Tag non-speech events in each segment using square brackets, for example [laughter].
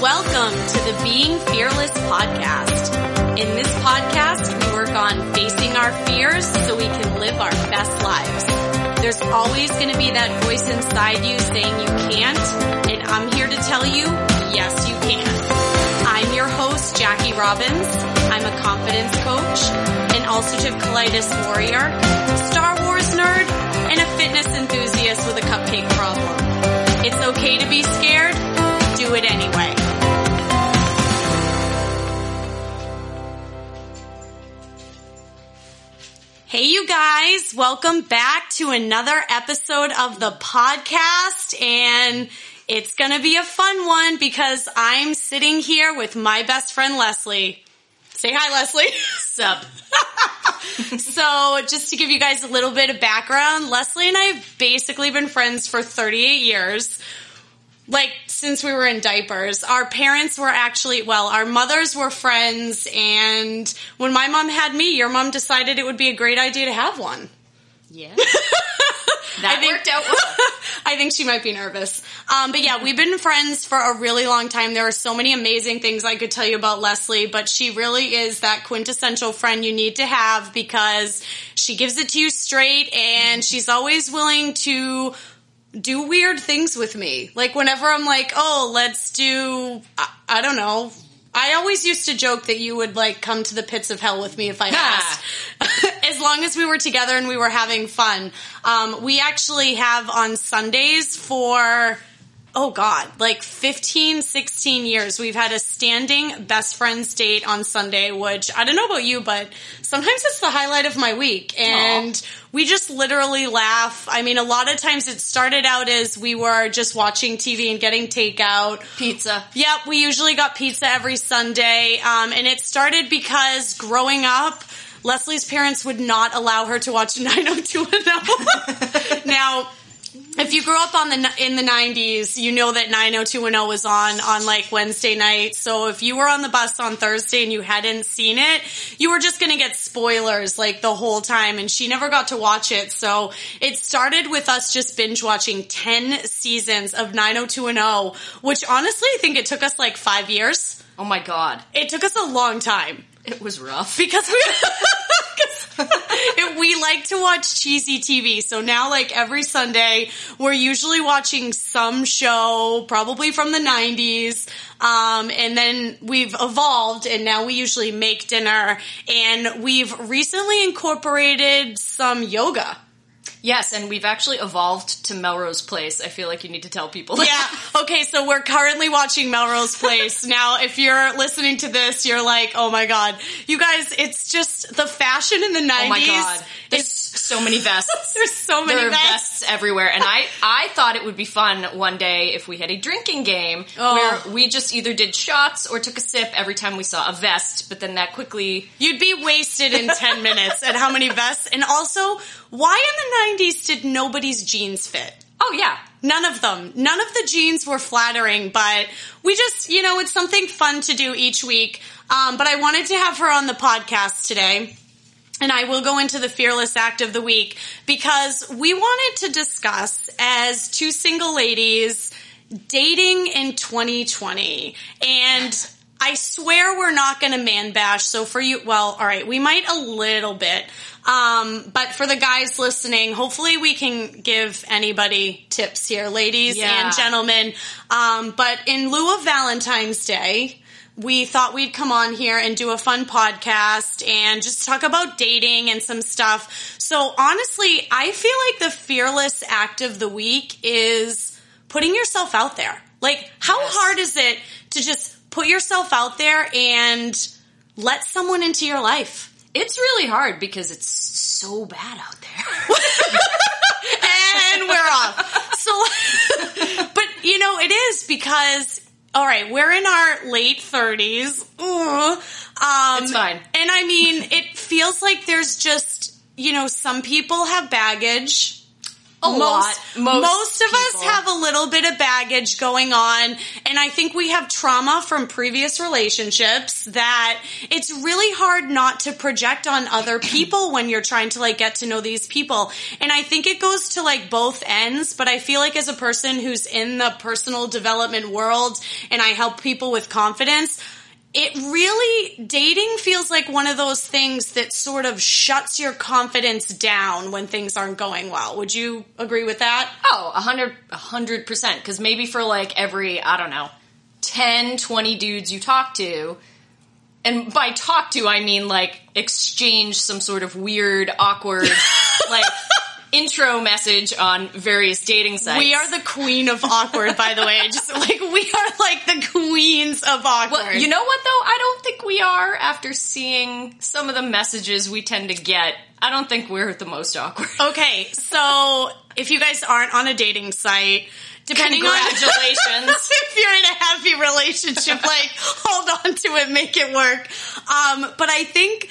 Welcome to the Being Fearless podcast. In this podcast, we work on facing our fears so we can live our best lives. There's always going to be that voice inside you saying you can't, and I'm here to tell you, yes, you can. I'm your host, Jackie Robbins. I'm a confidence coach, an ulcerative colitis warrior, Star Wars nerd, and a fitness enthusiast with a cupcake problem. It's okay to be scared. Do it anyway. Hey, you guys, welcome back to another episode of the podcast. And it's going to be a fun one because I'm sitting here with my best friend, Leslie. Say hi, Leslie. Sup. [laughs] so just to give you guys a little bit of background, Leslie and I have basically been friends for 38 years. Like since we were in diapers. Our parents were actually, well, our mothers were friends and when my mom had me, your mom decided it would be a great idea to have one. Yeah. [laughs] That I think- worked out well. [laughs] I think she might be nervous. Um, but yeah, we've been friends for a really long time. There are so many amazing things I could tell you about Leslie, but she really is that quintessential friend you need to have because she gives it to you straight and she's always willing to do weird things with me. Like whenever I'm like, oh, let's do, I, I don't know. I always used to joke that you would like come to the pits of hell with me if I asked. [laughs] as long as we were together and we were having fun. Um, we actually have on Sundays for, oh God, like 15, 16 years, we've had a standing best friends date on Sunday, which I don't know about you, but sometimes it's the highlight of my week. And we just literally laugh. I mean, a lot of times it started out as we were just watching TV and getting takeout. Pizza. Yep, we usually got pizza every Sunday. Um, and it started because growing up, Leslie's parents would not allow her to watch [laughs] 90210. [laughs] now, if you grew up on the in the 90s, you know that 90210 was on on like Wednesday night. So if you were on the bus on Thursday and you hadn't seen it, you were just going to get spoilers like the whole time and she never got to watch it. So it started with us just binge watching 10 seasons of 90210, which honestly I think it took us like 5 years. Oh my god. It took us a long time It was rough. because we [laughs] we like to watch cheesy TV. So now, like every Sunday, we're usually watching some show, probably from the '90s, um, and then we've evolved, and now we usually make dinner, and we've recently incorporated some yoga. Yes, and we've actually evolved to Melrose Place. I feel like you need to tell people. Yeah. [laughs] Okay. So we're currently watching Melrose Place. [laughs] now, if you're listening to this, you're like, oh my God. You guys, it's just the fashion in the 90s. Oh my god. Is so many vests. [laughs] There's so many there vests. vests everywhere, and I I thought it would be fun one day if we had a drinking game Oh. where we just either did shots or took a sip every time we saw a vest, but then that quickly You'd be wasted in 10 [laughs] minutes at how many vests. And also, why in the 90s did nobody's jeans fit? Oh yeah. None of them. None of the jeans were flattering, but we just, you know, it's something fun to do each week. Um, but I wanted to have her on the podcast today. And I will go into the fearless act of the week because we wanted to discuss as two single ladies dating in 2020. And I swear we're not going to man bash. So for you, well, all right, we might a little bit. Um, but for the guys listening, hopefully we can give anybody tips here, ladies Yeah. and gentlemen. Um, but in lieu of Valentine's Day, we thought we'd come on here and do a fun podcast and just talk about dating and some stuff. So honestly, I feel like the fearless act of the week is putting yourself out there. Like, how Yes. hard is it to just put yourself out there and let someone into your life? It's really hard because it's so bad out there. [laughs] and we're off. So, [laughs] but you know, it is because, all right, we're in our late 30s. Ooh. Um, It's fine. And I mean, it feels like there's just, you know, some people have baggage. A lot. Most most of us have a little bit of baggage going on, and I think we have trauma from previous relationships that it's really hard not to project on other [clears throat] people when you're trying to like get to know these people. And I think it goes to like both ends, but I feel like as a person who's in the personal development world and I help people with confidence, it really dating feels like one of those things that sort of shuts your confidence down when things aren't going well. Would you agree with that? Oh, a hundred, a hundred percent. Because maybe for like every, I don't know, 10, 20 dudes you talk to, and by talk to, I mean like exchange some sort of weird, awkward, [laughs] like intro message on various dating sites. We are the queen of awkward, by the way. Just like we are like the queens of awkward. Well, you know what though? I don't think we are after seeing some of the messages we tend to get. I don't think we're the most awkward. Okay, so if you guys aren't on a dating site, depending on Congratulations. [laughs] if you're in a happy relationship, like hold on to it, make it work. Um, but I think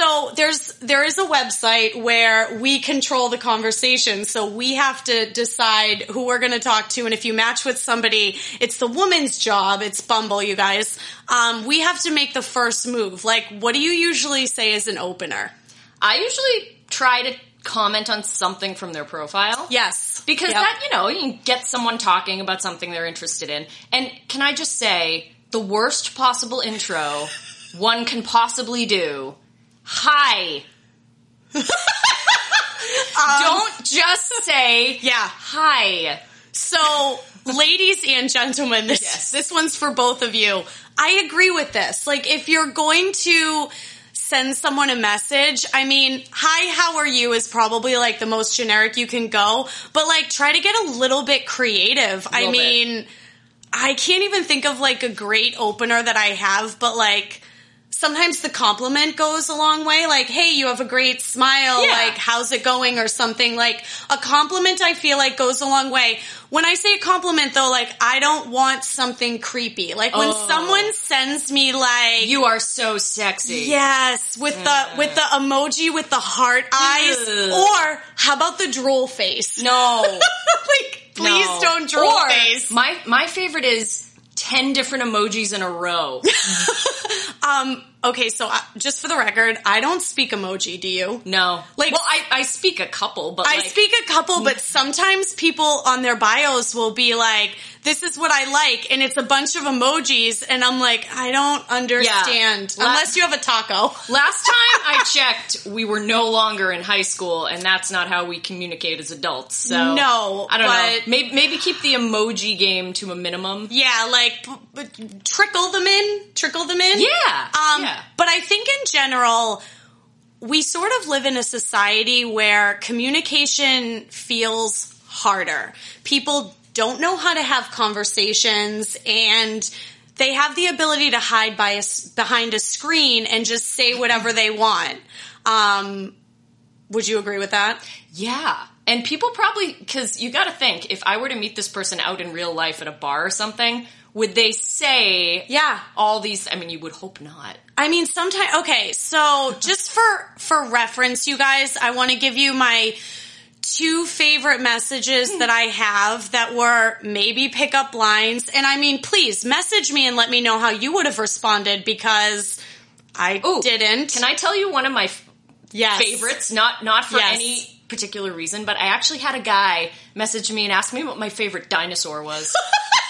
so. There's there is a website where we control the conversation, so we have to decide who we're going to talk to, and if you match with somebody, it's the woman's job. It's Bumble, you guys. Um, we have to make the first move. Like, what do you usually say as an opener? I usually try to comment on something from their profile. Yes, Because Yep. that, you know, you can get someone talking about something they're interested in. And can I just say, the worst possible intro one can possibly do. Hi. Um, Don't just say yeah. hi. So, [laughs] ladies and gentlemen, this Yes. this one's for both of you. I agree with this. Like, if you're going to send someone a message, I mean, "Hi, how are you?" is probably like the most generic you can go. But like, try to get a little bit creative. I Little bit. mean, I can't even think of like a great opener that I have, but like. Sometimes the compliment goes a long way. Like, hey, you have a great smile. Yeah. Like, how's it going? Or something. Like, a compliment I feel like goes a long way. When I say a compliment though, like, I don't want something creepy. Like, when Oh. someone sends me like, You are so sexy. yes, with the, with the emoji with the heart eyes, Ugh. or how about the drool face? No. [laughs] like, please No. don't drool Or, face. My my favorite is ten different emojis in a row. [laughs] Um, okay, so uh, just for the record, I don't speak emoji, do you? No. Like- well, I, I speak a couple, but I like, speak a couple, but sometimes people on their bios will be like, this is what I like, and it's a bunch of emojis, and I'm like, I don't understand. La- Unless you have a taco. [laughs] Last time I checked, we were no longer in high school, and that's not how we communicate as adults. So No, I don't but- know. Maybe, maybe keep the emoji game to a minimum. Yeah, like, p- p- trickle them in, trickle them in. Yeah, Um, yeah. But I think in general, we sort of live in a society where communication feels harder. People don't know how to have conversations and they have the ability to hide by a behind a screen and just say whatever they want. Um, would you agree with that? Yeah. And people probably, because you got to think, if I were to meet this person out in real life at a bar or something, would they say Yeah. all these? I mean, you would hope not. I mean, sometimes. Okay, so just for for reference, you guys, I want to give you my two favorite messages hmm. that I have that were maybe pickup lines. And I mean, please message me and let me know how you would have responded because I Ooh, didn't. Can I tell you one of my f- Yes. favorites? Not not for Yes. any particular reason, but I actually had a guy message me and ask me what my favorite dinosaur was. [laughs]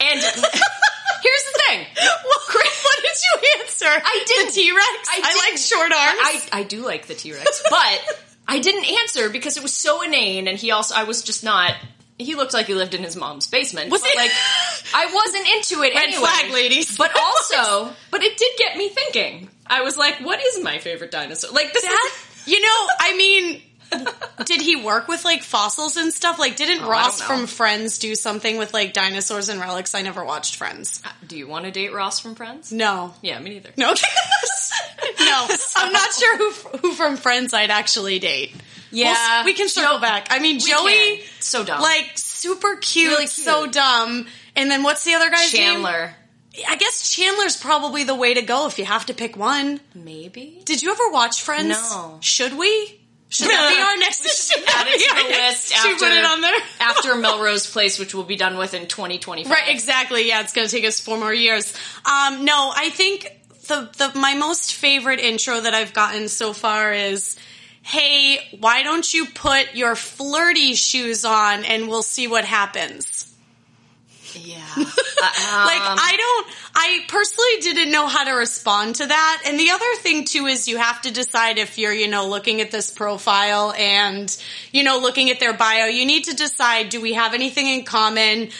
and [laughs] here's the thing. What, [laughs] what did you answer? I. The T Rex. I I, like short arms. I, I do like the T Rex, [laughs] but I didn't answer because it was so inane, and he also I was just not. He looked like he lived in his mom's basement. Was but, he? like I wasn't into it Red anyway. flag, ladies. But also, but it did get me thinking. I was like, what is my favorite dinosaur? Like this that, is you know, I mean, did he work with like fossils and stuff? Like, didn't Oh, Ross from Friends do something with like dinosaurs and relics? I never watched Friends. Uh, do you want to date Ross from Friends? No. Yeah, me neither. No. [laughs] no. I'm not sure who who from Friends I'd actually date. Yeah. We'll- we can circle back. I mean, Joey, so dumb. like super cute, Really cute. so dumb. And then what's the other guy's name? Chandler, I guess Chandler's probably the way to go if you have to pick one. maybe. Did you ever watch Friends? No. Should we? Should that be our next? should add it to the [laughs] list Should we put after- it on there? [laughs] After Melrose Place, which we'll be done with in 2025. Right, exactly. Yeah, it's going to take us four more years. Um, no, I think the, the my most favorite intro that I've gotten so far is, "Hey, why don't you put your flirty shoes on and we'll see what happens." Yeah. [laughs] like um, I don't I personally didn't know how to respond to that. And the other thing too is you have to decide if you're, you know, looking at this profile and, you know, looking at their bio, you need to decide do we have anything in common?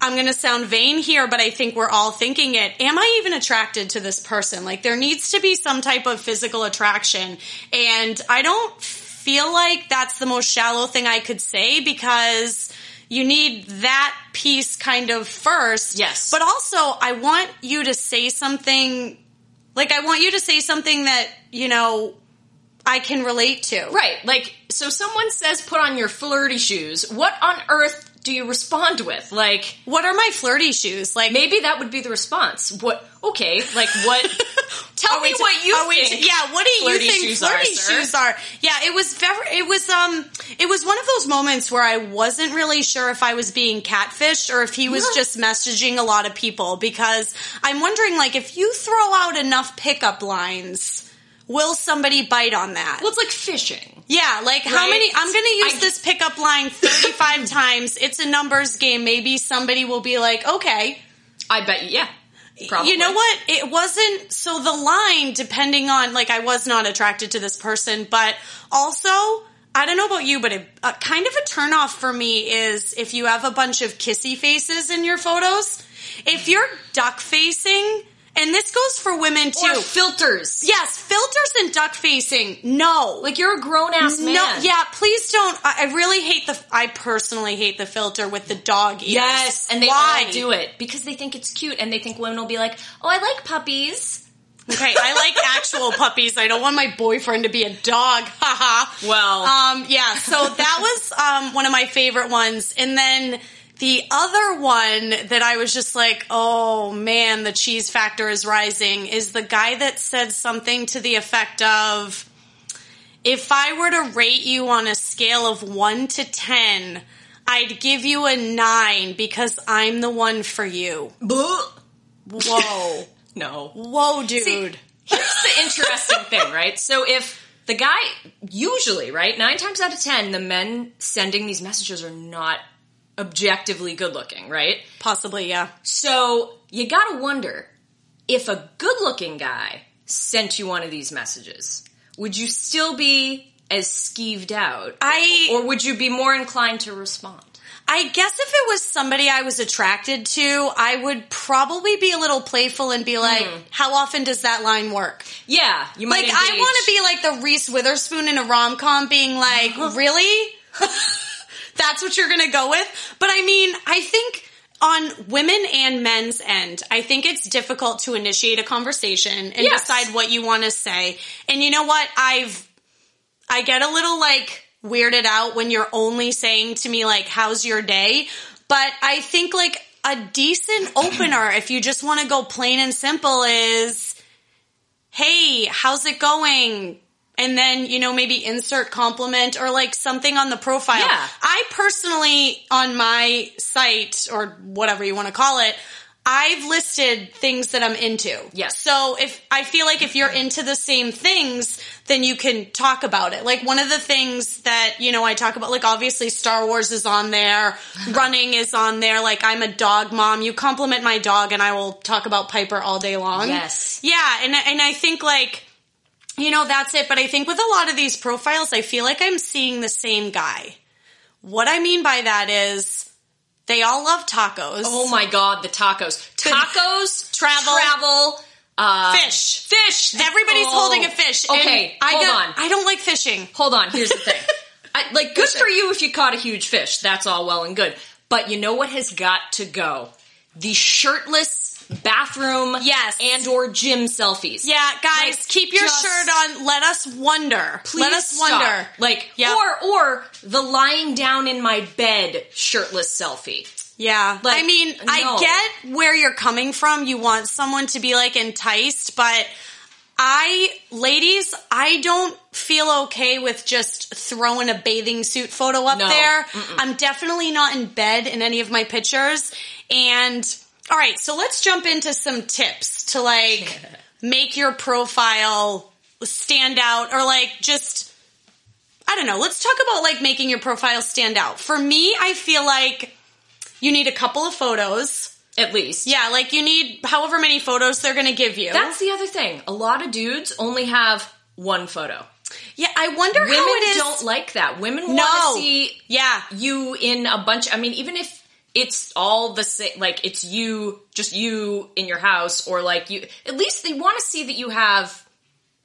I'm going to sound vain here, but I think we're all thinking it. Am I even attracted to this person? Like there needs to be some type of physical attraction. And I don't feel like that's the most shallow thing I could say because you need that piece kind of first. Yes. But also, I want you to say something, like, I want you to say something that, you know, I can relate to. Right. Like, so someone says put on your flirty shoes. What on earth do you respond with? Like, What are my flirty shoes? Like, maybe that would be the response. What, okay, like what, [laughs] tell me what you think. yeah, what do you think shoes flirty are, shoes are? Yeah, it was very, it was, um, it was one of those moments where I wasn't really sure if I was being catfished or if he was just messaging a lot of people because I'm wondering, like, if you throw out enough pickup lines, will somebody bite on that? Well, it's like fishing. Yeah, like how many? I'm going to use I- this pickup line 35 [laughs] times. It's a numbers game. Maybe somebody will be like, okay. I bet you, yeah. Probably. You know what? It wasn't so the line depending on like I was not attracted to this person, but also I don't know about you, but a, a uh, kind of a turnoff for me is if you have a bunch of kissy faces in your photos. If you're duck facing, and this goes for women too. Or filters. yes, filters and duck facing. No, Like, you're a grown ass man. no, yeah, please don't. I, I really hate the. I personally hate the filter with the dog ears. Yes, and they Why all do it because they think it's cute and they think women will be like, "Oh, I like puppies." Okay, I like [laughs] actual puppies. I don't want my boyfriend to be a dog. Haha. Well, Um, yeah, so that was um, one of my favorite ones. And then the other one that I was just like, oh man, the cheese factor is rising is the guy that said something to the effect of, if I were to rate you on a scale of one to 10, I'd give you a nine because I'm the one for you. Boo! Whoa. [laughs] no. Whoa, dude. Here's the interesting [laughs] thing, right? So if the guy usually, right, nine times out of ten, the men sending these messages are not objectively good looking, right? Possibly, yeah. So you gotta wonder if a good looking guy sent you one of these messages, would you still be as skeeved out? I Or would you be more inclined to respond? I guess if it was somebody I was attracted to, I would probably be a little playful and be like, hmm. "How often does that line work?" Yeah, you might Like, I want to be like the Reese Witherspoon in a rom com, being like, [laughs] "Really? [laughs] That's what you're gonna go with?" But I mean, I think on women and men's end, I think it's difficult to initiate a conversation and Yes. decide what you want to say. And you know what? I've I get a little like weirded out when you're only saying to me like how's your day but i think like a decent [clears throat] opener if you just want to go plain and simple is hey how's it going and then you know maybe insert compliment or like something on the profile Yeah. i personally on my site or whatever you want to call it I've listed things that I'm into. Yes. So if I feel like if you're into the same things, then you can talk about it. Like one of the things that, you know, I talk about, like obviously Star Wars is on there, [laughs] running is on there, like I'm a dog mom. You compliment my dog and I will talk about Piper all day long. Yes. Yeah, and and I think like you know that's it, but I think with a lot of these profiles I feel like I'm seeing the same guy. What I mean by that is they all love tacos. Oh my god, the tacos. Tacos, Travel. travel, uh, fish. fish. Everybody's Oh. holding a fish. and Okay, I hold got- on. I don't like fishing. Hold on, here's the thing. [laughs] I, like, good for you if you caught a huge fish. That's all well and good. But you know what has got to go? The shirtless bathroom Yes. and or gym selfies. Yeah, guys, Like, keep your shirt on. Let us wonder. Please Let us stop. wonder. Like, Yep. or, or the lying down in my bed shirtless selfie. Yeah. Like, I mean, I get where you're coming from. You want someone to be like enticed, but I, ladies, I don't feel okay with just throwing a bathing suit photo up No. there. I'm definitely not in bed in any of my pictures. And all right, so let's jump into some tips to like [laughs] make your profile stand out or like just I don't know. Let's talk about like making your profile stand out. For me, I feel like you need a couple of photos. At least. Yeah, like you need however many photos they're going to give you. That's the other thing. A lot of dudes only have one photo. yeah, I wonder Women how it is. don't like that. Women want to see yeah. you in a bunch. I mean, even if it's all the same, like it's you, just you in your house, or like you. At least they want to see that you have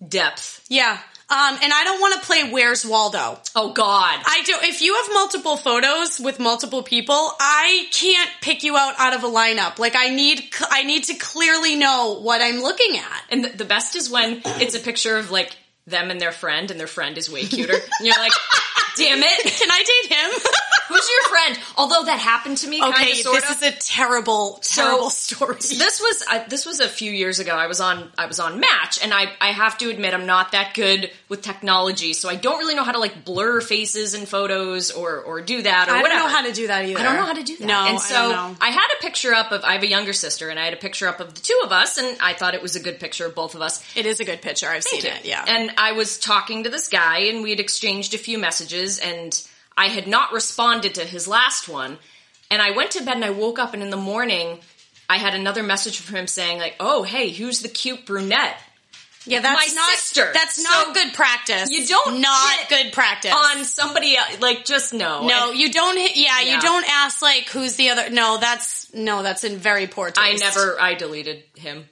depth. Yeah. Um, and I don't want to play Where's Waldo. Oh God. I do. If you have multiple photos with multiple people, I can't pick you out out of a lineup. Like I need, I need to clearly know what I'm looking at. And the, the best is when it's a picture of like them and their friend, and their friend is way cuter. [laughs] and you're like, damn it, [laughs] Can I date him? [laughs] who's your friend? Although that happened to me, kind okay, of, this is a terrible, terrible story. this was uh, this was a few years ago. I was on I was on Match, and I I have to admit I'm not that good with technology, so I don't really know how to like blur faces in photos or or do that or I don't know how to do that either. I don't know how to do that. No, and so I don't know. I had a picture up of I have a younger sister, and I had a picture up of the two of us, and I thought it was a good picture of both of us. It is a good picture. I've seen it. Yeah. And I was talking to this guy, and we had exchanged a few messages, and I had not responded to his last one. And I went to bed, and I woke up, and in the morning, I had another message from him saying, like, "Oh, hey, who's the cute brunette?" yeah, that's my not sister. That's not So good practice. you don't not hit good practice On somebody, else, like, just no. No, And you don't. hit- Yeah, Yeah. you don't ask like who's the other. No, that's no, that's in very poor taste. I never, I deleted him.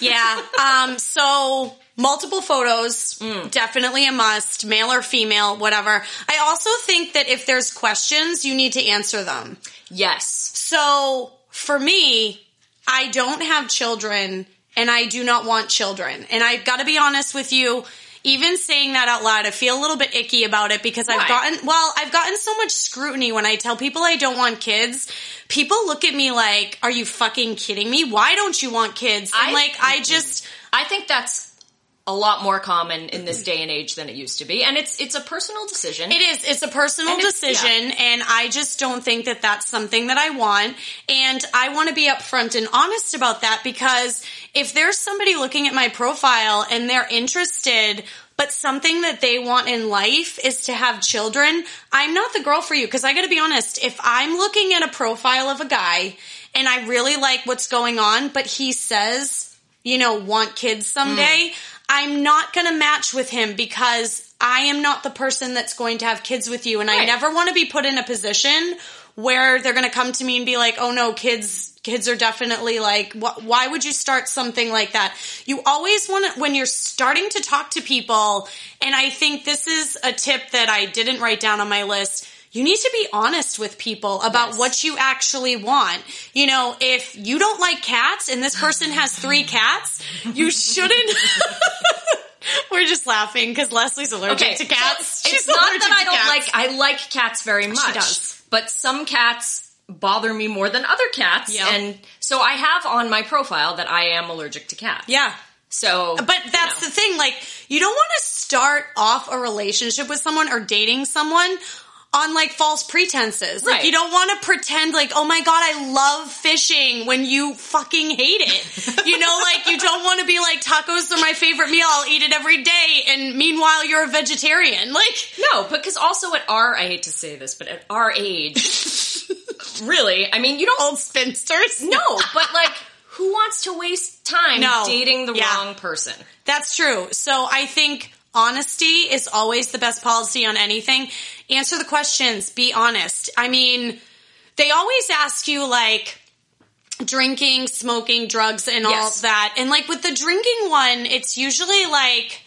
Yeah. Um. So multiple photos, Mm. definitely a must, male or female, whatever. I also think that if there's questions, you need to answer them. Yes. So for me, I don't have children and I do not want children. And I've got to be honest with you. Even saying that out loud, I feel a little bit icky about it because I've gotten, well, I've gotten so much scrutiny when I tell people I don't want kids. People look at me like, are you fucking kidding me? Why don't you want kids? And I- like, I just, I think that's a lot more common in this day and age than it used to be, and it's it's a personal decision. It is. It's a personal And decision, and I just don't think that that's something that I want. And I want to be upfront and honest about that because if there's somebody looking at my profile and they're interested, but something that they want in life is to have children, I'm not the girl for you. Because I got to be honest, if I'm looking at a profile of a guy and I really like what's going on, but he says, you know, want kids someday, mm. I'm not going to match with him because I am not the person that's going to have kids with you. And I never want to be put in a position where they're going to come to me and be like, oh no, kids, kids are definitely like, wh- why would you start something like that? You always want to, when you're starting to talk to people, and I think this is a tip that I didn't write down on my list. You need to be honest with people about Yes. what you actually want. You know, if you don't like cats and this person has three cats, you shouldn't. [laughs] We're just laughing because Leslie's allergic okay, to cats. so She's it's not that I don't cats. like. I like cats very much. She does. but some cats bother me more than other cats, Yeah. and so I have on my profile that I am allergic to cats. Yeah. So, But that's the thing, like, you don't want to start off a relationship with someone or dating someone on like false pretenses. Like Right. you don't want to pretend like, oh my god, I love fishing when you fucking hate it. [laughs] you know, like you don't want to be like tacos are my favorite meal, I'll eat it every day, and meanwhile you're a vegetarian. Like no, but because also at our, I hate to say this, but at our age, [laughs] really, I mean, you don't. old spinsters. No, but like, who wants to waste time No. dating the Yeah. wrong person? That's true. So I think honesty is always the best policy on anything. Answer the questions. Be honest. I mean, they always ask you like drinking, smoking, drugs, and all that. And like with the drinking one, it's usually like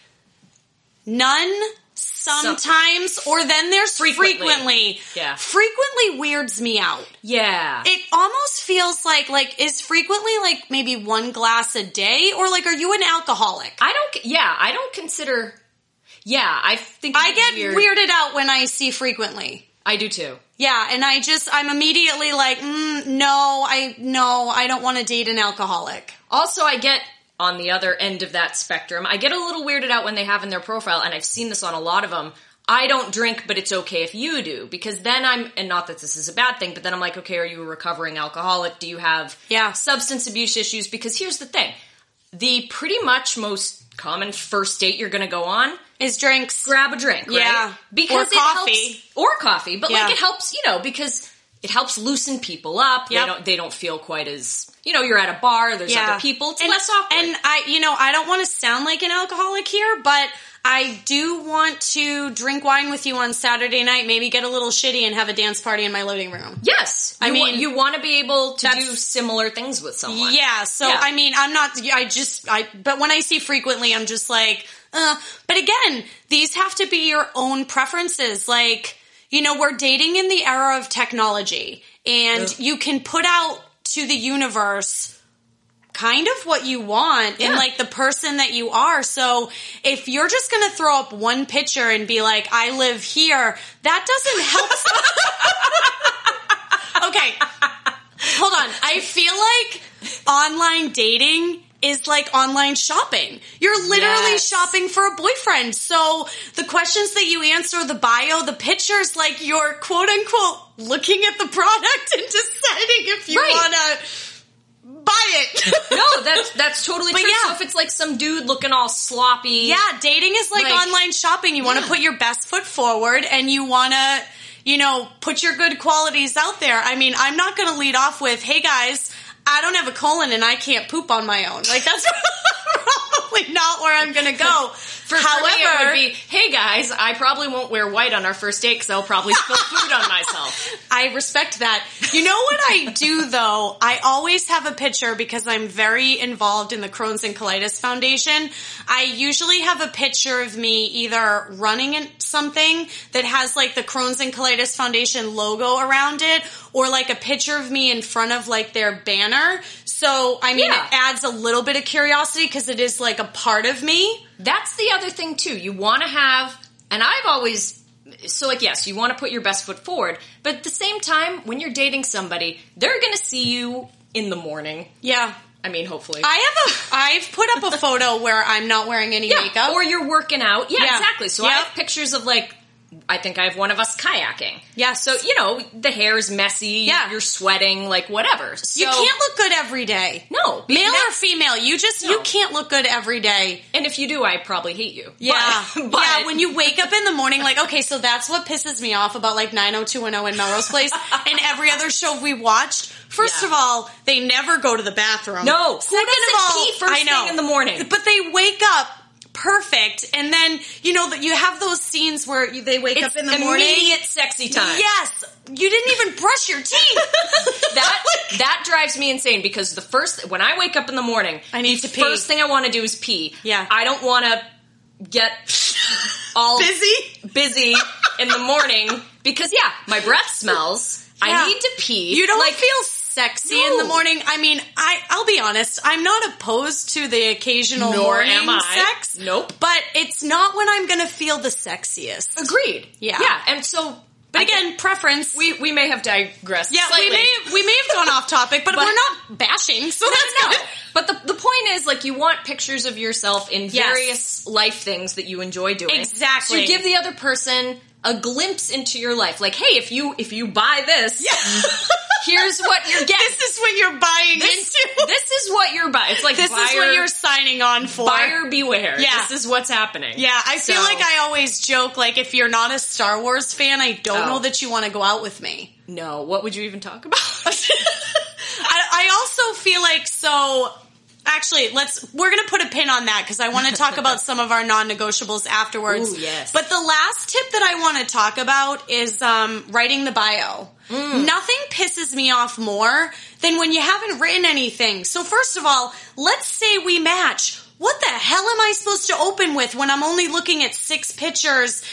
none. Sometimes, or then there's Frequently. frequently. Yeah. Frequently weirds me out. Yeah. It almost feels like, like, is frequently like maybe one glass a day? Or like, are you an alcoholic? I don't. Yeah, I don't consider. Yeah, I think I get weird. weirded out when I see frequently. I do too. Yeah, and I just I'm immediately like, mm, no, I no, I don't want to date an alcoholic. Also, I get on the other end of that spectrum. I get a little weirded out when they have in their profile, and I've seen this on a lot of them. I don't drink, but it's okay if you do. Because then I'm, and not that this is a bad thing, but then I'm like, okay, are you a recovering alcoholic? Do you have Yeah. substance abuse issues? Because here's the thing. The pretty much most common first date you're gonna go on, Is drinks. grab a drink, right? Yeah. Because Or it coffee. helps, or coffee, but Yeah. like it helps, you know, because it helps loosen people up. They don't, they don't feel quite as, you know, you're at a bar, there's other people, it's and, less awkward. And I, you know, I don't want to sound like an alcoholic here, but I do want to drink wine with you on Saturday night, maybe get a little shitty and have a dance party in my living room. yes, I you mean, you want to be able to do similar things with someone. Yeah, so Yeah. I mean, I'm not, I just, I, but when I see frequently, I'm just like, uh, but again, these have to be your own preferences. Like, you know, we're dating in the era of technology and Ugh. you can put out to the universe kind of what you want and Yeah. like the person that you are. So if you're just going to throw up one picture and be like, I live here, that doesn't help. [laughs] okay. Hold on. I feel like online dating is like online shopping. You're literally Yes. shopping for a boyfriend. So the questions that you answer, the bio, the pictures, like you're quote unquote looking at the product [laughs] and deciding if you Right. want to buy it. [laughs] no, that's that's totally But true. yeah. So if it's like some dude looking all sloppy, Yeah, dating is like, Like- online shopping. You want to Yeah. put your best foot forward and you want to, you know, put your good qualities out there. I mean, I'm not going to lead off with, hey guys, I don't have a colon and I can't poop on my own. Like, that's [laughs] [laughs] probably not where I'm going to go. For, for it would be, hey guys, I probably won't wear white on our first date because I'll probably spill [laughs] food on myself. I respect that. You know what I do though? I always have a picture because I'm very involved in the Crohn's and Colitis Foundation. I usually have a picture of me either running in something that has like the Crohn's and Colitis Foundation logo around it or like a picture of me in front of like their banner. So, I mean, Yeah. it adds a little bit of curiosity because it is like a part of me. That's the other thing too. You want to have, and I've always, so like, yes, you want to put your best foot forward, but at the same time, when you're dating somebody, they're going to see you in the morning. Yeah. I mean, hopefully. I have a, I've put up a photo where I'm not wearing any yeah, makeup. or you're working out. Yeah, Yeah. exactly. So I have pictures of like, I think I have one of us kayaking. Yeah. So, you know, the hair's messy, Yeah. you're sweating, like whatever. So, You can't look good every day. No. Male or female, you just No. you can't look good every day. And if you do, I probably hate you. Yeah. But, [laughs] but yeah, when you wake up in the morning like, okay, so that's what pisses me off about like 90210 in Melrose Place [laughs] and every other show we watched. First Yeah. of all, they never go to the bathroom. No. Second of all, pee first I know. thing in the morning? But they wake up perfect and then, you know, that you have those scenes where you- they wake it's up in the morning. immediate sexy time. Yes. You didn't even brush your teeth. [laughs] that [laughs] that drives me insane because the first when I wake up in the morning, I need to pee. First thing I want to do is pee. Yeah. I don't want to get [laughs] all Busy? busy in the morning because yeah, my breath smells. Yeah. I need to pee. You don't like feel sexy in the morning. I mean, I I'll be honest. I'm not opposed to the occasional Nor morning am I. sex. Nope. But it's not when I'm going to feel the sexiest. agreed. Yeah. yeah, and so. But again, preference. we we may have digressed. yeah, slightly. we may have, we may have gone off topic, but, [laughs] But- we're not bashing. So that's no, good. but the, the point is, like, you want pictures of yourself in Yes. various life things that you enjoy doing. Exactly. So you give the other person a glimpse into your life. Like, hey, if you if you buy this, [laughs] here's what you're getting. This is what you're buying This, into. this is what you're buying. It's like This buyer, is what you're signing on for. buyer beware. Yeah. This is what's happening. Yeah, I feel So- like I always joke like if you're not a Star Wars fan, I don't Oh. know that you want to go out with me. No, what would you even talk about? [laughs] I, I also feel like so. Actually, let's we're gonna put a pin on that because I want to talk [laughs] about some of our non-negotiables afterwards. Ooh, yes. But the last tip that I want to talk about is um, writing the bio. Mm. Nothing pisses me off more than when you haven't written anything. So first of all, let's say we match. What the hell am I supposed to open with when I'm only looking at six pictures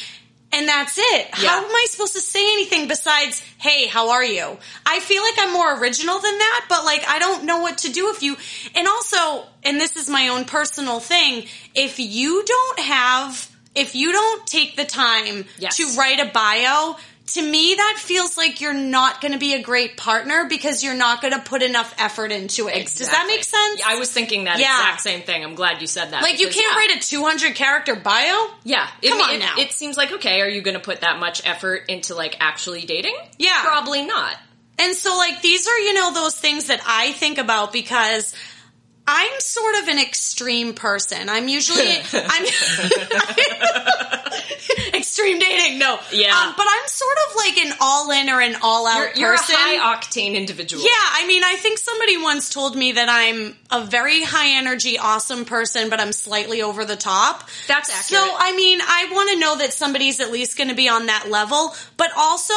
and that's it. Yeah. How am I supposed to say anything besides, hey, how are you? I feel like I'm more original than that, but like I don't know what to do if you, and also, and this is my own personal thing, if you don't have, if you don't take the time Yes. to write a bio, to me that feels like you're not going to be a great partner because you're not going to put enough effort into it. Does that make sense? Yeah, I was thinking that Yeah. exact same thing. I'm glad you said that. like you can't yeah. write a 200 character bio? Yeah, it, Come on it, now. It seems like okay. Are you going to put that much effort into like actually dating? Yeah. probably not. And so like these are, you know, those things that I think about because I'm sort of an extreme person. I'm usually [laughs] I'm [laughs] extreme dating, no. Yeah. Um, but I'm sort of like an all in or an all out You're, you're a high octane individual. Yeah, I mean, I think somebody once told me that I'm a very high energy, awesome person, but I'm slightly over the top. That's accurate. So. I mean, I want to know that somebody's at least going to be on that level, but also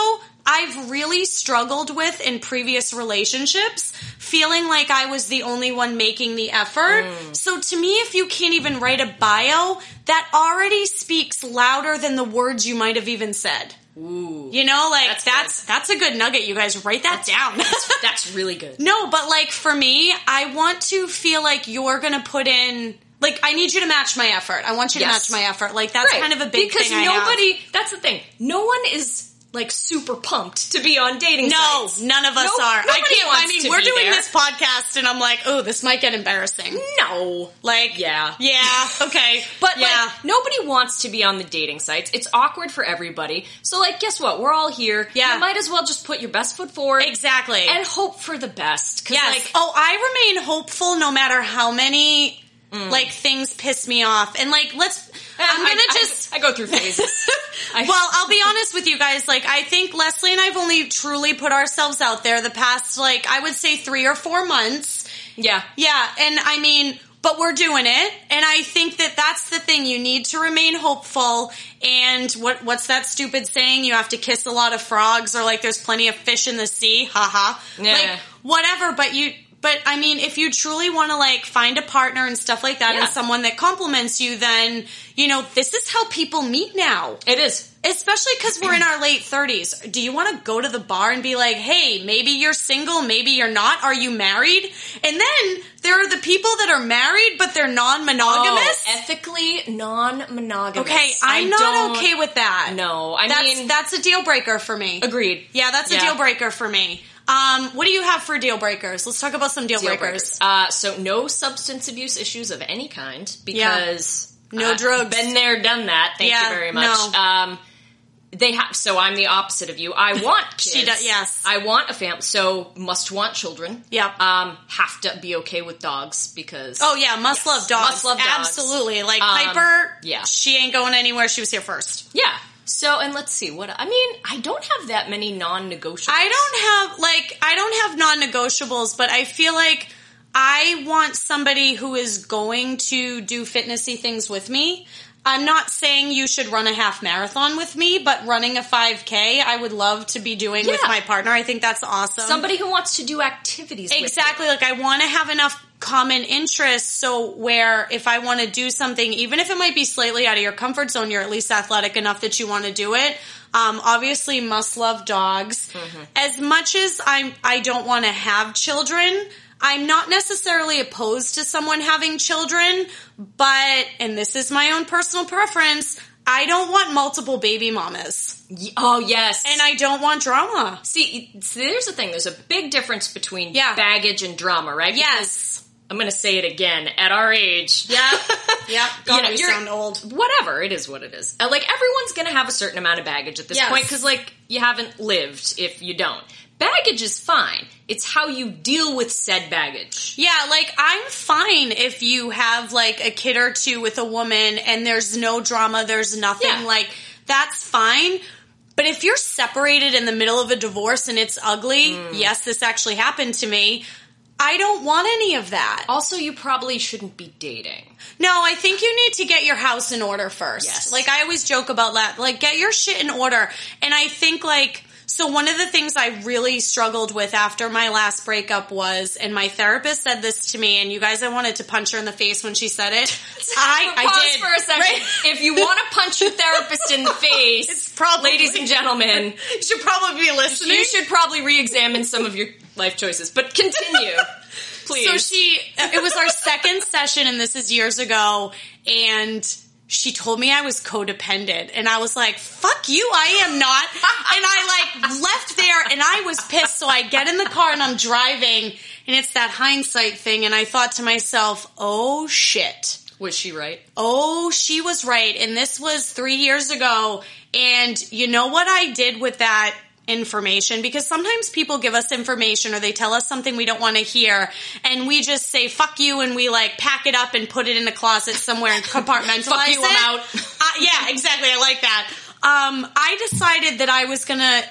I've really struggled with in previous relationships feeling like I was the only one making the effort. Mm. So to me, if you can't even write a bio, that already speaks louder than the words you might have even said. Ooh, You know, like That's that's that's, a good nugget. You guys write that down. [laughs] that's really good. No, but like for me, I want to feel like you're gonna put in. Like I need you to match my effort. I want you to match my effort. Like that's Right. kind of a big because thing. I have. nobody. That's the thing. No one is like super pumped to be on dating No, sites. none of us are. I can't. I mean, we're doing there. this podcast, and I'm like, oh, this might get embarrassing. No, Like, Yeah. yeah, [laughs] okay, But yeah, like nobody wants to be on the dating sites. It's awkward for everybody. So like guess what? We're all here. Yeah. You might as well just put your best foot forward exactly. and hope for the best. Yes. like oh, I remain hopeful no matter how many Mm. like things piss me off. And like, let's. I'm gonna I- just. I, go through phases. [laughs] Well, I'll be honest with you guys. Like, I think Leslie and I've only truly put ourselves out there the past, like, I would say three or four months. yeah. Yeah, and I mean, but we're doing it, and I think that that's the thing. You need to remain hopeful. And what what's that stupid saying? You have to kiss a lot of frogs, or like there's plenty of fish in the sea. Haha. Yeah. Like whatever. But you. But I mean, if you truly want to like find a partner and stuff like that, Yeah. and someone that compliments you, then you know this is how people meet now. It is. Especially because we're in our late 30s. Do you want to go to the bar and be like, hey, maybe you're single, maybe you're not, are you married? And then there are the people that are married, but they're non monogamous. Oh, ethically non-monogamous. okay, I'm I not okay with that. No, I that's, mean that's a deal breaker for me. agreed. Yeah, that's a Yeah. deal breaker for me. Um, what do you have for deal breakers? Let's talk about some deal, Deal breakers. breakers. Uh, so no substance abuse issues of any kind because No uh, drugs. Been there, done that. Thank Yeah, you very much. no. Um, they have. So I'm the opposite of you. I [laughs] want kids. She does- yes. I want a family. So must want children. Yeah. Um, have to be okay with dogs because. Oh yeah, must Yes, love dogs. must love dogs. Absolutely. Like Um, Piper, yeah. she ain't going anywhere. She was here first. yeah. So and let's see what I mean. I don't have that many non-negotiables. I don't have like I don't have non-negotiables, but I feel like I want somebody who is going to do fitnessy things with me. I'm not saying you should run a half marathon with me, but running a 5K, I would love to be doing with my partner. I think that's awesome. somebody who wants to do activities. with Exactly. Like I want to have enough common interests so where if I want to do something, even if it might be slightly out of your comfort zone, you're at least athletic enough that you want to do it. Um, obviously must love dogs. As much as I'm, I don't want to have children, I'm not necessarily opposed to someone having children, but, and this is my own personal preference, I don't want multiple baby mamas. Oh yes. And I don't want drama. See, see, there's the thing. There's a big difference between Yeah. baggage and drama, right? Yes. I'm going to say it again. At our age, Yeah. yeah. God, You know, we sound old. whatever it is, what it is. Uh, like everyone's going to have a certain amount of baggage at this Yes. point because, like, you haven't lived if you don't. Baggage is fine. It's how you deal with said baggage. Yeah, like I'm fine if you have like a kid or two with a woman and there's no drama, there's nothing Yeah. like that's fine. But if you're separated in the middle of a divorce and it's ugly, Hmm. yes, this actually happened to me. I don't want any of that. Also, you probably shouldn't be dating. No, I think you need to get your house in order first. Yes. Like I always joke about that. Like get your shit in order. And I think like so one of the things I really struggled with after my last breakup was, and my therapist said this to me, and you guys, I wanted to punch her in the face when she said it. [laughs] I, I Pause did. for a second. Right? If you want to punch your therapist in the [laughs] face, It's probably- ladies and gentlemen, [laughs] You should probably be listening. you should probably re-examine some of your life choices. But continue, please. So she, it was our second session, and this is years ago, and she told me I was codependent. And I was like, fuck you, I am not. [laughs] and I like left there and I was pissed. So I get in the car and I'm driving and it's that hindsight thing. And I thought to myself, oh shit. Was she right? Oh, she was right. And this was three years ago. And you know what I did with that information because sometimes people give us information or they tell us something we don't want to hear and we just say fuck you and we like pack it up and put it in a closet somewhere and [laughs] compartmentalize fuck you, it. I'm out. Uh, yeah, exactly. I like that. Um, I decided that I was gonna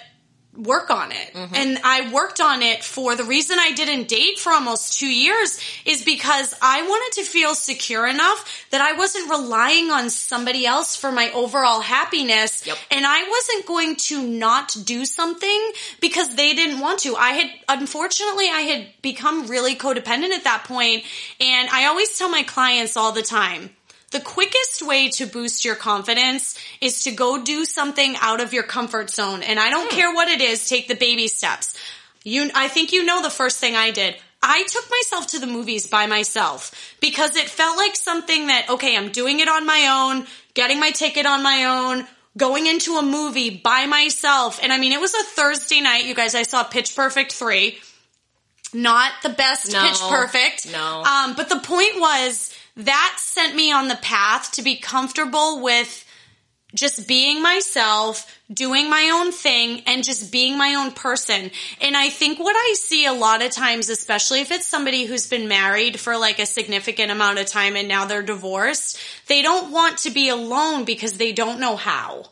work on it. Mm-hmm. And I worked on it for the reason I didn't date for almost two years is because I wanted to feel secure enough that I wasn't relying on somebody else for my overall happiness. Yep. And I wasn't going to not do something because they didn't want to. I had, unfortunately, I had become really codependent at that point. And I always tell my clients all the time, the quickest way to boost your confidence is to go do something out of your comfort zone. And I don't care what it is, take the baby steps. You, I think you know the first thing I did. I took myself to the movies by myself because it felt like something that, okay, I'm doing it on my own, getting my ticket on my own, going into a movie by myself. And I mean, it was a Thursday night. You guys, I saw Pitch Perfect 3. Not the best No. Pitch Perfect. No. Um, but the point was that sent me on the path to be comfortable with just being myself, doing my own thing, and just being my own person. And I think what I see a lot of times, especially if it's somebody who's been married for like a significant amount of time and now they're divorced, they don't want to be alone because they don't know how.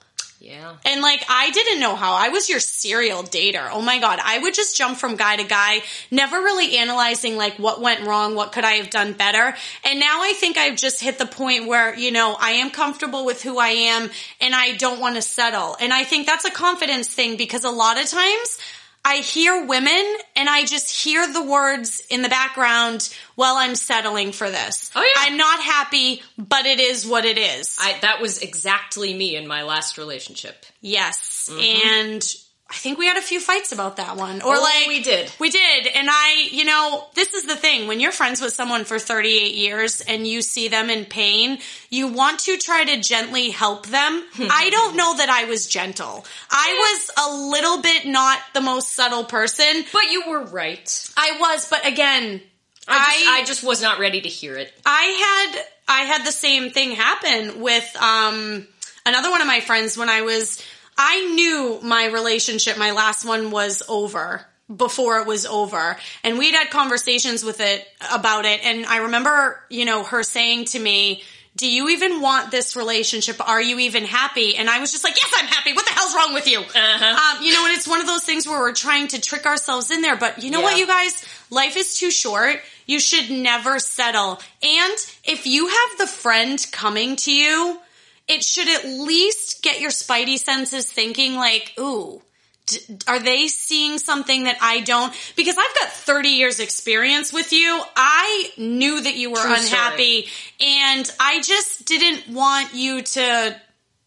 Yeah. And like, I didn't know how. I was your serial dater. Oh my God. I would just jump from guy to guy, never really analyzing like what went wrong, what could I have done better. And now I think I've just hit the point where, you know, I am comfortable with who I am and I don't want to settle. And I think that's a confidence thing because a lot of times I hear women and I just hear the words in the background, while I'm settling for this. Oh, yeah. I'm not happy, but it is what it is. I, that was exactly me in my last relationship. Yes. Mm-hmm. And I think we had a few fights about that one. Or Oh, like we did. We did. And I, you know, this is the thing. When you're friends with someone for 38 years and you see them in pain, you want to try to gently help them. [laughs] I don't know that I was gentle. I was a little bit not the most subtle person. But you were right. I was, but again, I just, I- I just was not ready to hear it. I had I had the same thing happen with um another one of my friends when I was I knew my relationship, my last one was over before it was over. And we'd had conversations with it about it. And I remember, you know, her saying to me, do you even want this relationship? Are you even happy? And I was just like, yes, I'm happy. What the hell's wrong with you? Um, you know, and it's one of those things where we're trying to trick ourselves in there. But you know what, you guys? Life is too short. You should never settle. And if you have the friend coming to you, it should at least get your spidey senses thinking like, ooh, d- are they seeing something that I don't? Because I've got 30 years experience with you. I knew that you were True unhappy and I just didn't want you to,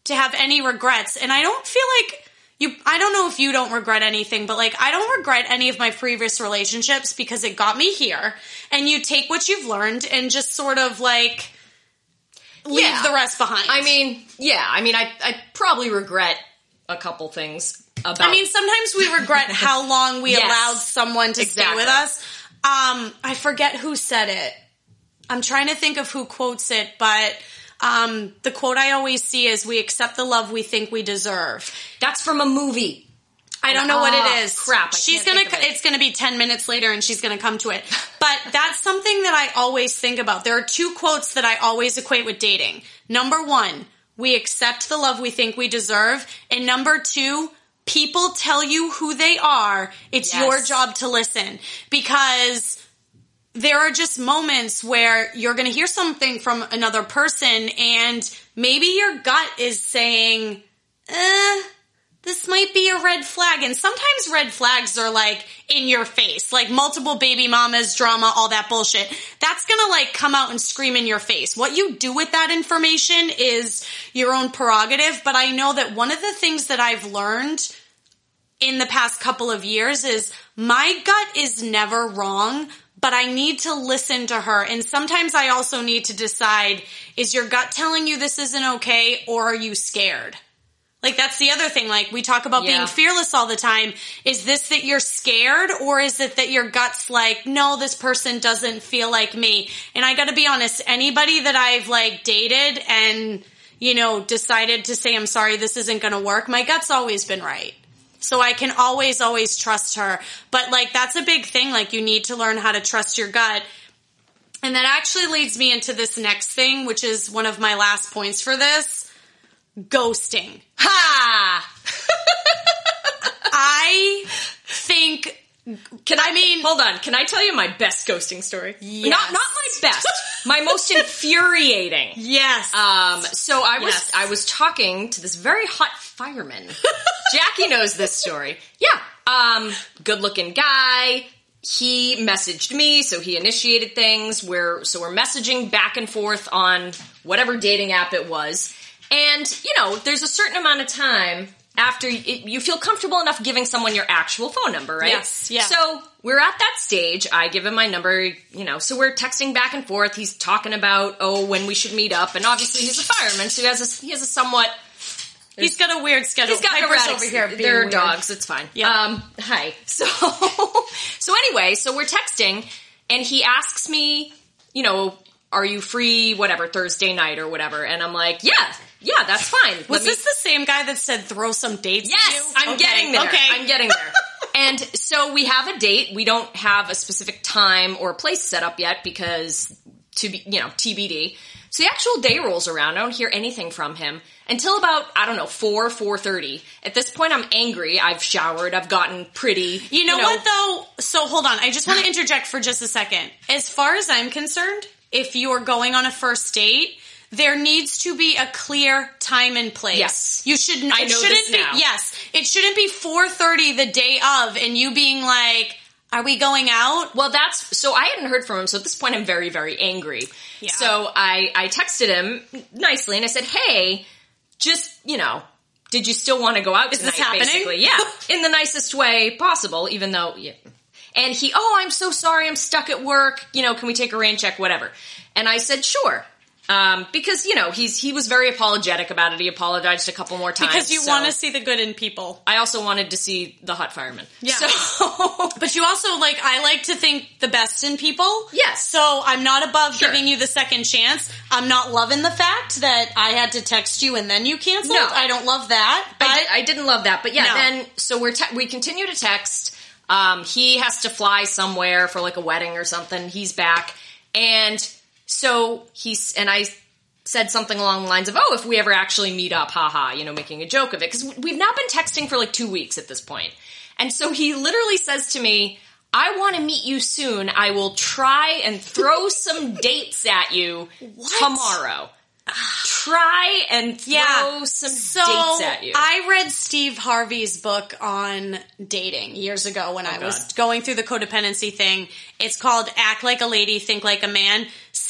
to have any regrets. And I don't feel like you, I don't know if you don't regret anything, but like I don't regret any of my previous relationships because it got me here and you take what you've learned and just sort of like, leave Yeah. the rest behind. I mean, yeah, I mean, I, I probably regret a couple things about. I mean, sometimes we regret [laughs] how long we Yes. allowed someone to stay with us. Um, I forget who said it. I'm trying to think of who quotes it, but um, the quote I always see is, "We accept the love we think we deserve." that's from a movie. I don't know what Ah, it is. crap, I she's can't gonna. think of it. It's gonna be ten minutes later, and she's gonna come to it. But that's something that I always think about. There are two quotes that I always equate with dating. Number one, we accept the love we think we deserve, and number two. People tell you who they are. It's Yes. your job to listen because there are just moments where you're going to hear something from another person and maybe your gut is saying, eh, this might be a red flag. And sometimes red flags are like in your face, like multiple baby mamas, drama, all that bullshit. That's gonna like come out and scream in your face. What you do with that information is your own prerogative. But I know that one of the things that I've learned in the past couple of years is my gut is never wrong, but I need to listen to her. And sometimes I also need to decide, is your gut telling you this isn't okay or are you scared? Like that's the other thing. Like we talk about Yeah. being fearless all the time. Is this that you're scared or is it that your gut's like, no, this person doesn't feel like me? And I gotta be honest, anybody that I've like dated and, you know, decided to say, I'm sorry, this isn't gonna work, my gut's always been right. So I can always, always trust her. But like that's a big thing. Like you need to learn how to trust your gut. And that actually leads me into this next thing, which is one of my last points for this. Ghosting. Ha! I think Can I, mean- hold on? Can I tell you my best ghosting story? Yes. Not not my best. my most [laughs] infuriating. yes. Um, so I was Yes. I was talking to this very hot fireman. [laughs] Jackie knows this story. Yeah. Um, good looking guy. He messaged me, so he initiated things. We're so we're messaging back and forth on whatever dating app it was, and you know, there's a certain amount of time after it, you feel comfortable enough giving someone your actual phone number, right? Yes, yeah. So we're at that stage. I give him my number, you know, so we're texting back and forth. He's talking about, oh, when we should meet up. And obviously he's a fireman, so he has a, he has a somewhat, He's got a weird schedule. he's got Piper's over here. being There are weird. dogs. It's fine. Yeah. Um, hi. [laughs] So, so anyway, so we're texting and he asks me, you know, are you free, whatever, Thursday night or whatever? And I'm like, yeah, yeah, that's fine. Was me- this the same guy that said throw some dates? at Yes, you? I'm Okay, getting there. Okay, I'm getting there. [laughs] and so we have a date. We don't have a specific time or place set up yet because to be, you know, TBD. So the actual day rolls around. I don't hear anything from him until about I don't know four four thirty. At this point, I'm angry. I've showered. I've gotten pretty. You know, what though? So hold on. I just want to [laughs] interject for just a second. As far as I'm concerned, if you're going on a first date, there needs to be a clear time and place. Yes. You should I know shouldn't this be now. yes. It shouldn't be 4:30 the day of and you being like, "Are we going out?" Well, that's so I hadn't heard from him. So at this point, I'm very, very angry. Yeah. So I I texted him nicely and I said, "Hey, just you know, did you still want to go out Is tonight?" this happening? Basically, yeah, [laughs] in the nicest way possible. Even though, yeah. And he, oh, I'm so sorry, I'm stuck at work. You know, can we take a rain check, whatever? And I said, sure. Um, because you know he's he was very apologetic about it. He apologized a couple more times Because you so- want to see the good in people. I also wanted to see the hot fireman. Yeah. So [laughs] But you also like I like to think the best in people. Yes. So I'm not above Sure. giving you the second chance. I'm not loving the fact that I had to text you and then you canceled. No. I don't love that. But I, I didn't love that, but yeah. No. Then so we're te- we continue to text. Um, he has to fly somewhere for like a wedding or something. He's back, and so he's and I said something along the lines of, "Oh, if we ever actually meet up, haha," you know, making a joke of it because we've now been texting for like two weeks at this point. and so he literally says to me. I want to meet you soon. I will try and throw [laughs] some dates at you tomorrow. Try and throw yeah. some so dates at you. I read Steve Harvey's book on dating years ago when oh, I was Oh, going through the codependency thing. It's called Act Like a Lady, Think Like a Man.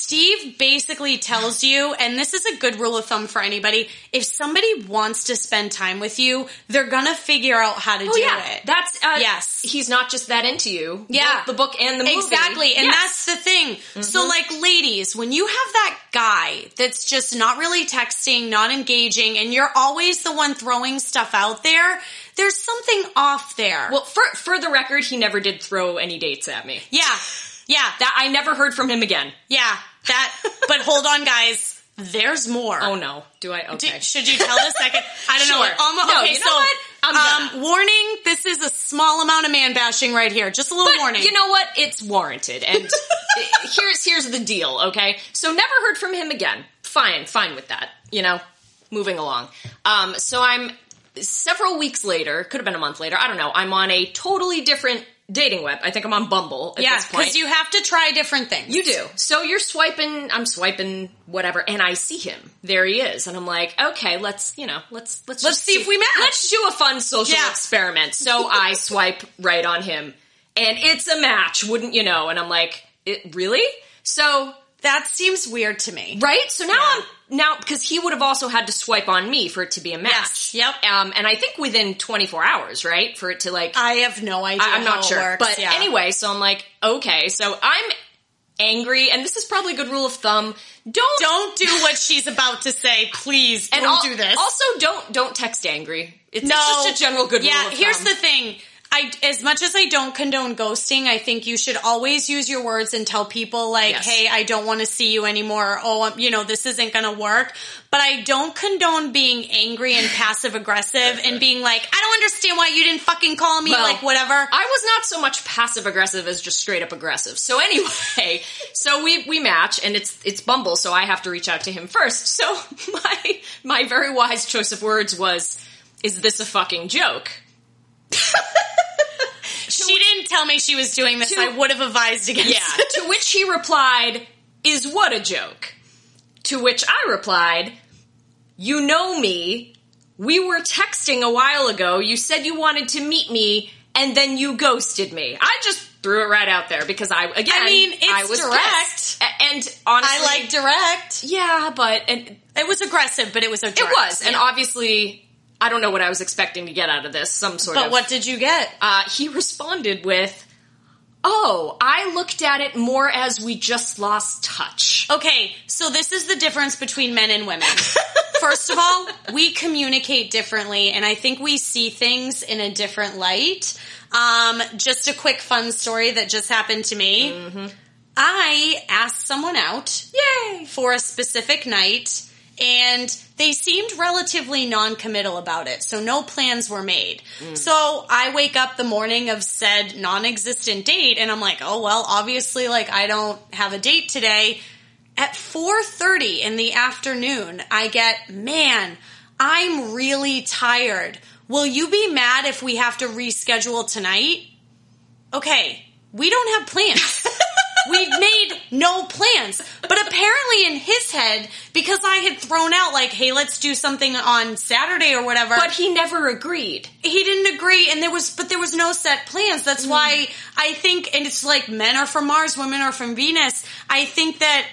Steve basically tells you, and this is a good rule of thumb for anybody, if somebody wants to spend time with you, they're gonna figure out how to Oh do yeah, it. that's uh, Yes. He's not just that into you. Yeah. the book and the movie. Exactly. And Yes. that's the thing. Mm-hmm. So like ladies, when you have that guy that's just not really texting, not engaging, and you're always the one throwing stuff out there, there's something off there. well. For for the record, he never did throw any dates at me. yeah. Yeah. That I never heard from him again. Yeah. That but hold on guys. There's more. Oh no, do I? Okay. should you tell the second? I don't know. Sure. What, um, No, okay, you know so what? I'm um, warning. This is a small amount of man bashing right here. Just a little But warning. you know what? It's warranted. And [laughs] here's here's the deal. Okay, so never heard from him again. Fine, fine with that. You know, moving along. Um, so I'm several weeks later. Could have been a month later. I don't know. I'm on a totally different dating web. I think I'm on Bumble at yeah, this point. because you have to try different things. You do. So you're swiping, I'm swiping whatever, and I see him. There he is. And I'm like, okay, let's, you know, let's let's Let's just see if we match. Let's do a fun social Yeah. experiment. So [laughs] I swipe right on him. And it's a match, wouldn't you know? And I'm like, it really? So That seems weird to me. Right? So now Yeah. I'm now because he would have also had to swipe on me for it to be a match. Yes. Yep. Um, and I think within 24 hours, right, for it to like I have no idea. I, am not it sure. works. But Yeah. anyway, so I'm like, okay, so I'm angry, and this is probably a good rule of thumb. Don't don't do what she's about to say. Please don't do this. Also, don't don't text angry. It's, no, it's just a general good Yeah, rule. Of here's the thing. I, as much as I don't condone ghosting, I think you should always use your words and tell people like, Yes. "Hey, I don't want to see you anymore." Oh, um, you know, this isn't going to work. But I don't condone being angry and passive aggressive and [laughs] being like, "I don't understand why you didn't fucking call me." Well, like whatever. I was not so much passive aggressive as just straight up aggressive. So anyway, [laughs] so we we match and it's it's Bumble, so I have to reach out to him first. So [laughs] my my very wise choice of words was is this a fucking joke? [laughs] she didn't tell me she was doing this. To- I would have advised against. Yeah. it. to which he replied, is what a joke? To which I replied, you know me. We were texting a while ago. You said you wanted to meet me and then you ghosted me. I just threw it right out there because I, again, I mean, it's I was direct. pissed. And honestly, I like direct. yeah, but and It was aggressive, but it was a it was. And obviously, I don't know what I was expecting to get out of this. Some sort But of. But what did you get? Uh, he responded with, Oh, I looked at it more as we just lost touch. Okay, so this is the difference between men and women. [laughs] First of all, we communicate differently, and I think we see things in a different light. Um, just a quick fun story that just happened to me. I asked someone out Yay! for a specific night, and they seemed relatively non-committal about it, so no plans were made. So I wake up the morning of said non-existent date, and I'm like, oh well, obviously, like I don't have a date today. At 4:30 in the afternoon, I get, man, I'm really tired. Will you be mad if we have to reschedule tonight? Okay, we don't have plans. [laughs] We've made no plans. But apparently in his head, because I had thrown out like, hey, let's do something on Saturday or whatever. But he never agreed. he didn't agree and there was but there was no set plans. That's mm. why I think and it's like men are from Mars, women are from Venus. I think that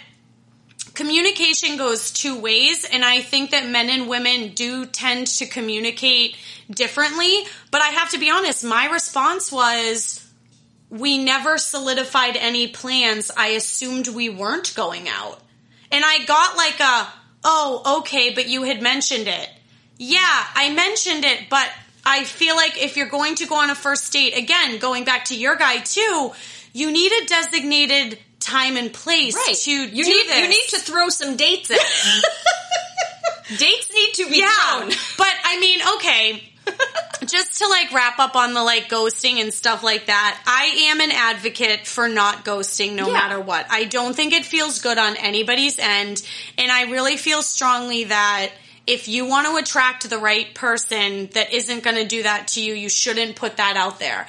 communication goes two ways and I think that men and women do tend to communicate differently, but I have to be honest, my response was we never solidified any plans. I assumed we weren't going out. And I got like a, oh, okay, but you had mentioned it. Yeah, I mentioned it, but I feel like if you're going to go on a first date, again, going back to your guy too, you need a designated time and place to you do need this. you need to throw some dates in. [laughs] dates need to be yeah, thrown. but I mean, okay. [laughs] Just to like wrap up on the like ghosting and stuff like that, I am an advocate for not ghosting no Yeah. matter what. I don't think it feels good on anybody's end. And I really feel strongly that if you want to attract the right person that isn't going to do that to you, you shouldn't put that out there.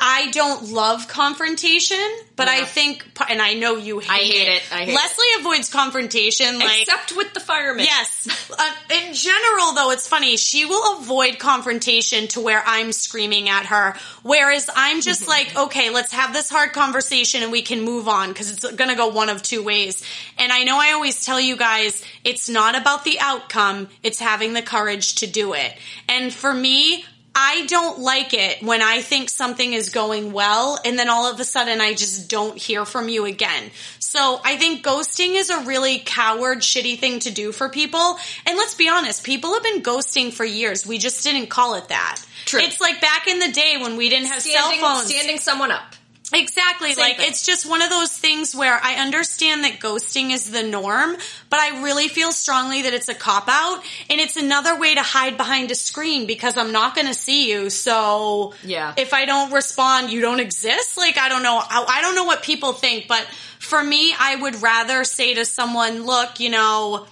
I don't love confrontation, but I think, and I know you hate, I hate it. I hate it. Leslie avoids confrontation like Except with the firemen. Yes. Uh, in general, though, it's funny. She will avoid confrontation to where I'm screaming at her, whereas I'm just like, okay, let's have this hard conversation and we can move on because it's going to go one of two ways. And I know I always tell you guys, it's not about the outcome, it's having the courage to do it. And for me, I don't like it when I think something is going well and then all of a sudden I just don't hear from you again. So I think ghosting is a really coward, shitty thing to do for people. And let's be honest, people have been ghosting for years. We just didn't call it that. True. It's like back in the day when we didn't have standing, cell phones. standing someone up. Exactly. Same like thing. it's just one of those things where I understand that ghosting is the norm, but I really feel strongly that it's a cop out and it's another way to hide behind a screen because I'm not going to see you. So Yeah. if I don't respond, you don't exist. Like I don't know. I, I don't know what people think, but for me, I would rather say to someone, look, you know,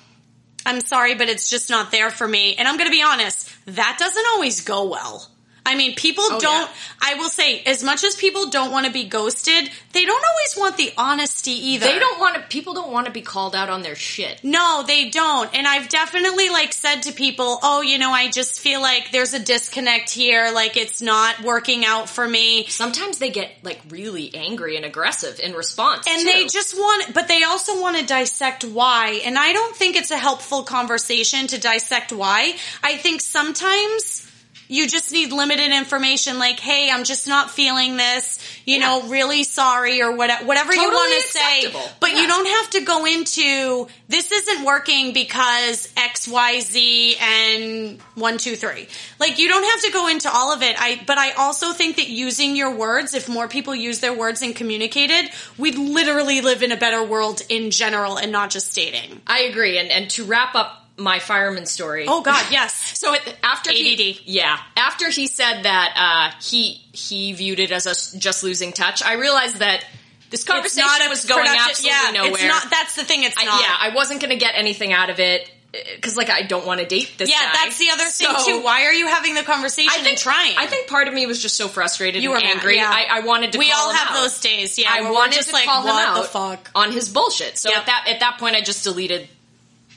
I'm sorry, but it's just not there for me. And I'm going to be honest, that doesn't always go well. I mean, people Oh, don't, yeah. I will say, as much as people don't want to be ghosted, they don't always want the honesty either. They don't want to. People don't want to be called out on their shit. No, they don't. And I've definitely like said to people, "Oh, you know, I just feel like there's a disconnect here, like it's not working out for me." Sometimes they get like really angry and aggressive in response, And too. they just want but they also want to dissect why. And I don't think it's a helpful conversation to dissect why. I think sometimes you just need limited information like, "Hey, I'm just not feeling this." You know, really sorry or whatever whatever you want to say. But you don't have to go into this isn't working because XYZ and one, two, three. Like you don't have to go into all of it. I but I also think that using your words, if more people use their words and communicated, we'd literally live in a better world in general and not just dating. I agree. And and to wrap up my fireman story. Oh god, [laughs] yes. So it, after he, ADD. yeah, after he said that uh, he he viewed it as us just losing touch, I realized that this conversation was going absolutely yeah, nowhere. It's not that's the thing, it's I, not. yeah, I wasn't going to get anything out of it because like I don't want to date this yeah, guy. that's the other thing too. Why are you having the conversation I think and trying? I think part of me was just so frustrated You and were mad, angry. yeah. I, I wanted to. we call all him have out. those days. Yeah, I wanted to like, call him out the fuck? on his bullshit. So Yep. at that at that point, I just deleted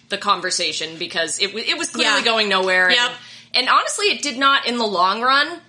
the conversation because it it was clearly Yeah. going nowhere. Yep. And, and honestly, it did not in the long run.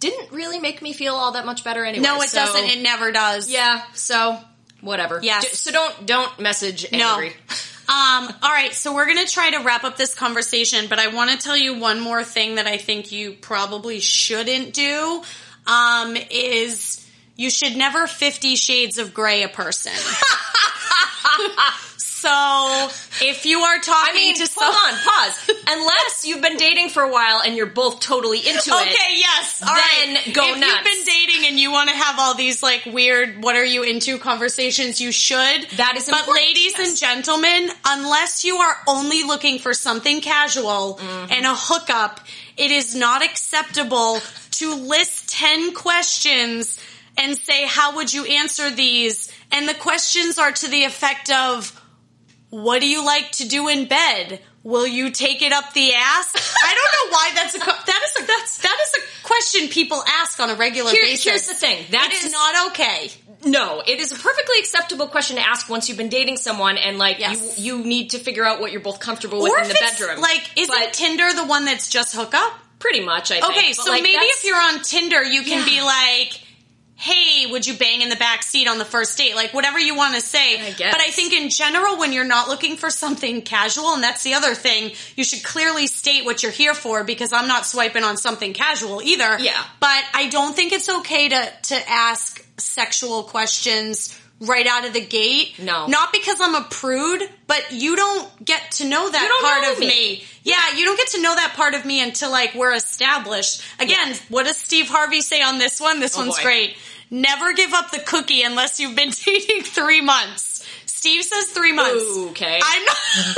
Didn't really make me feel all that much better anyway. No, it So, doesn't. It never does. yeah. So whatever. Yeah. So don't don't message No. angry. [laughs] [laughs] Um, all right, so we're going to try to wrap up this conversation, but I want to tell you one more thing that I think you probably shouldn't do. Um, is you should never Fifty Shades of Grey a person. [laughs] so if you are talking I mean, to hold someone, on, pause. Unless you've been dating for a while and you're both totally into it. Okay, yes. All right. Then go if nuts. you've been dating and you want to have all these like weird what are you into conversations, you should. That is But important, ladies yes. and gentlemen, unless you are only looking for something casual Mm-hmm. and a hookup, it is not acceptable to list 10 questions and say how would you answer these? And the questions are to the effect of what do you like to do in bed? Will you take it up the ass? I don't know why that's a [laughs] that is a that's that is a question people ask on a regular Here- basis. here's the thing. That it's is- not okay. No, it is a perfectly acceptable question to ask once you've been dating someone and like Yes. you you need to figure out what you're both comfortable with Or in the bedroom. like, isn't But Tinder the one that's just hookup? pretty much I think. Okay, But, so like, maybe if you're on Tinder, you can Yeah. be like, "Hey, would you bang in the back seat on the first date?" Like whatever you want to say. I guess. But I think in general, when you're not looking for something casual, and that's the other thing, you should clearly state what you're here for. Because I'm not swiping on something casual either. Yeah. But I don't think it's okay to to ask sexual questions. Right out of the gate. No. Not because I'm a prude, but you don't get to know that part know of me. me. Yeah, you don't get to know that part of me until like we're established. Again, Yeah. what does Steve Harvey say on this one? This Oh, one's boy. great. Never give up the cookie unless you've been [laughs] dating three months. Steve says three months. Ooh, okay. I'm not. [laughs]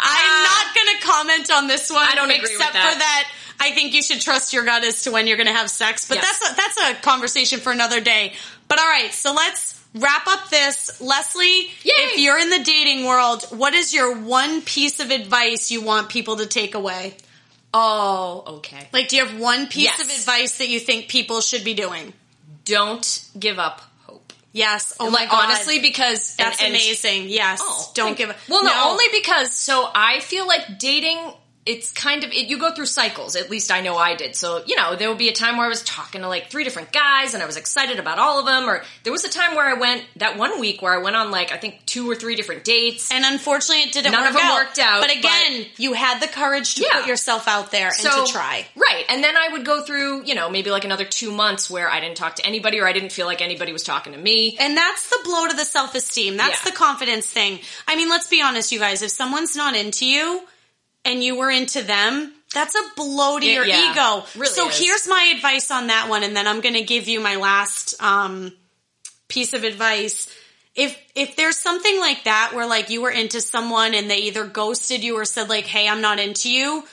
I'm uh, not going to comment on this one. I don't agree with except that. for that. I think you should trust your gut as to when you're going to have sex. But Yes. that's a, that's a conversation for another day. But all right, so let's wrap up this. Leslie, if you're in the dating world, what is your one piece of advice you want people to take away? Oh, okay. Like, do you have one piece Yes. of advice that you think people should be doing? Don't give up hope. Yes. Oh like my god. honestly, because that's and- and- amazing. Yes. Oh, Don't give up. Well, no, only because so I feel like dating. It's kind of it, you go through cycles. At least I know I did. So you know, there would be a time where I was talking to like three different guys, and I was excited about all of them. Or there was a time where I went that one week where I went on like I think two or three different dates. And unfortunately, it didn't None work of them out. worked out, But again, you had the courage to Yeah. put yourself out there and so to try. right, and then I would go through you know maybe like another two months where I didn't talk to anybody or I didn't feel like anybody was talking to me. And that's the blow to the self esteem. That's Yeah. the confidence thing. I mean, let's be honest, you guys. If someone's not into you and you were into them, that's a blow to It- your yeah, ego. really so is. here's my advice on that one, and then I'm going to give you my last um, piece of advice. If if there's something like that where like you were into someone and they either ghosted you or said like, "Hey, I'm not into you,"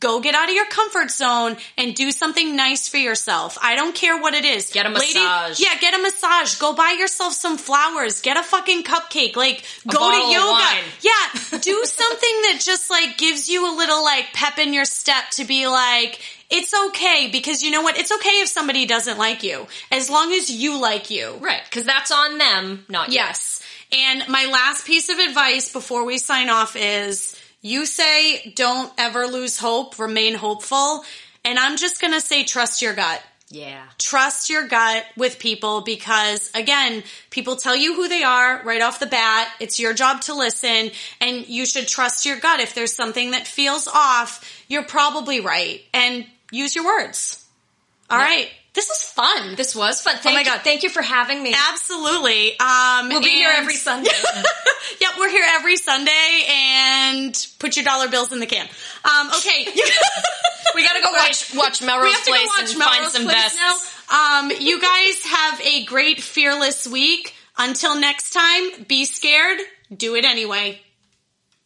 go get out of your comfort zone and do something nice for yourself. I don't care what it is. Get a massage. yeah, get a massage. Go buy yourself some flowers. Get a fucking cupcake. Like go bottle to yoga. Yeah, [laughs] do something that just like gives you a little like pep in your step to be like, it's okay because you know what? It's okay if somebody doesn't like you as long as you like you. Right, because that's on them, not you. Yes. And my last piece of advice before we sign off is you say don't ever lose hope, remain hopeful. And I'm just going to say trust your gut. Yeah. Trust your gut with people because again, people tell you who they are right off the bat. It's your job to listen and you should trust your gut. If there's something that feels off, you're probably right and use your words. All right. This was fun. This was fun. Thank my you- God. Thank you for having me. Absolutely. Um, We'll be here every Sunday. [laughs] yep, we're here every Sunday and put your dollar bills in the can. Um, okay. [laughs] [laughs] we gotta go watch watch Melrose have to go Place watch and Melrose find some Place vests. now. Um, you guys have a great fearless week. Until next time, be scared. Do it anyway.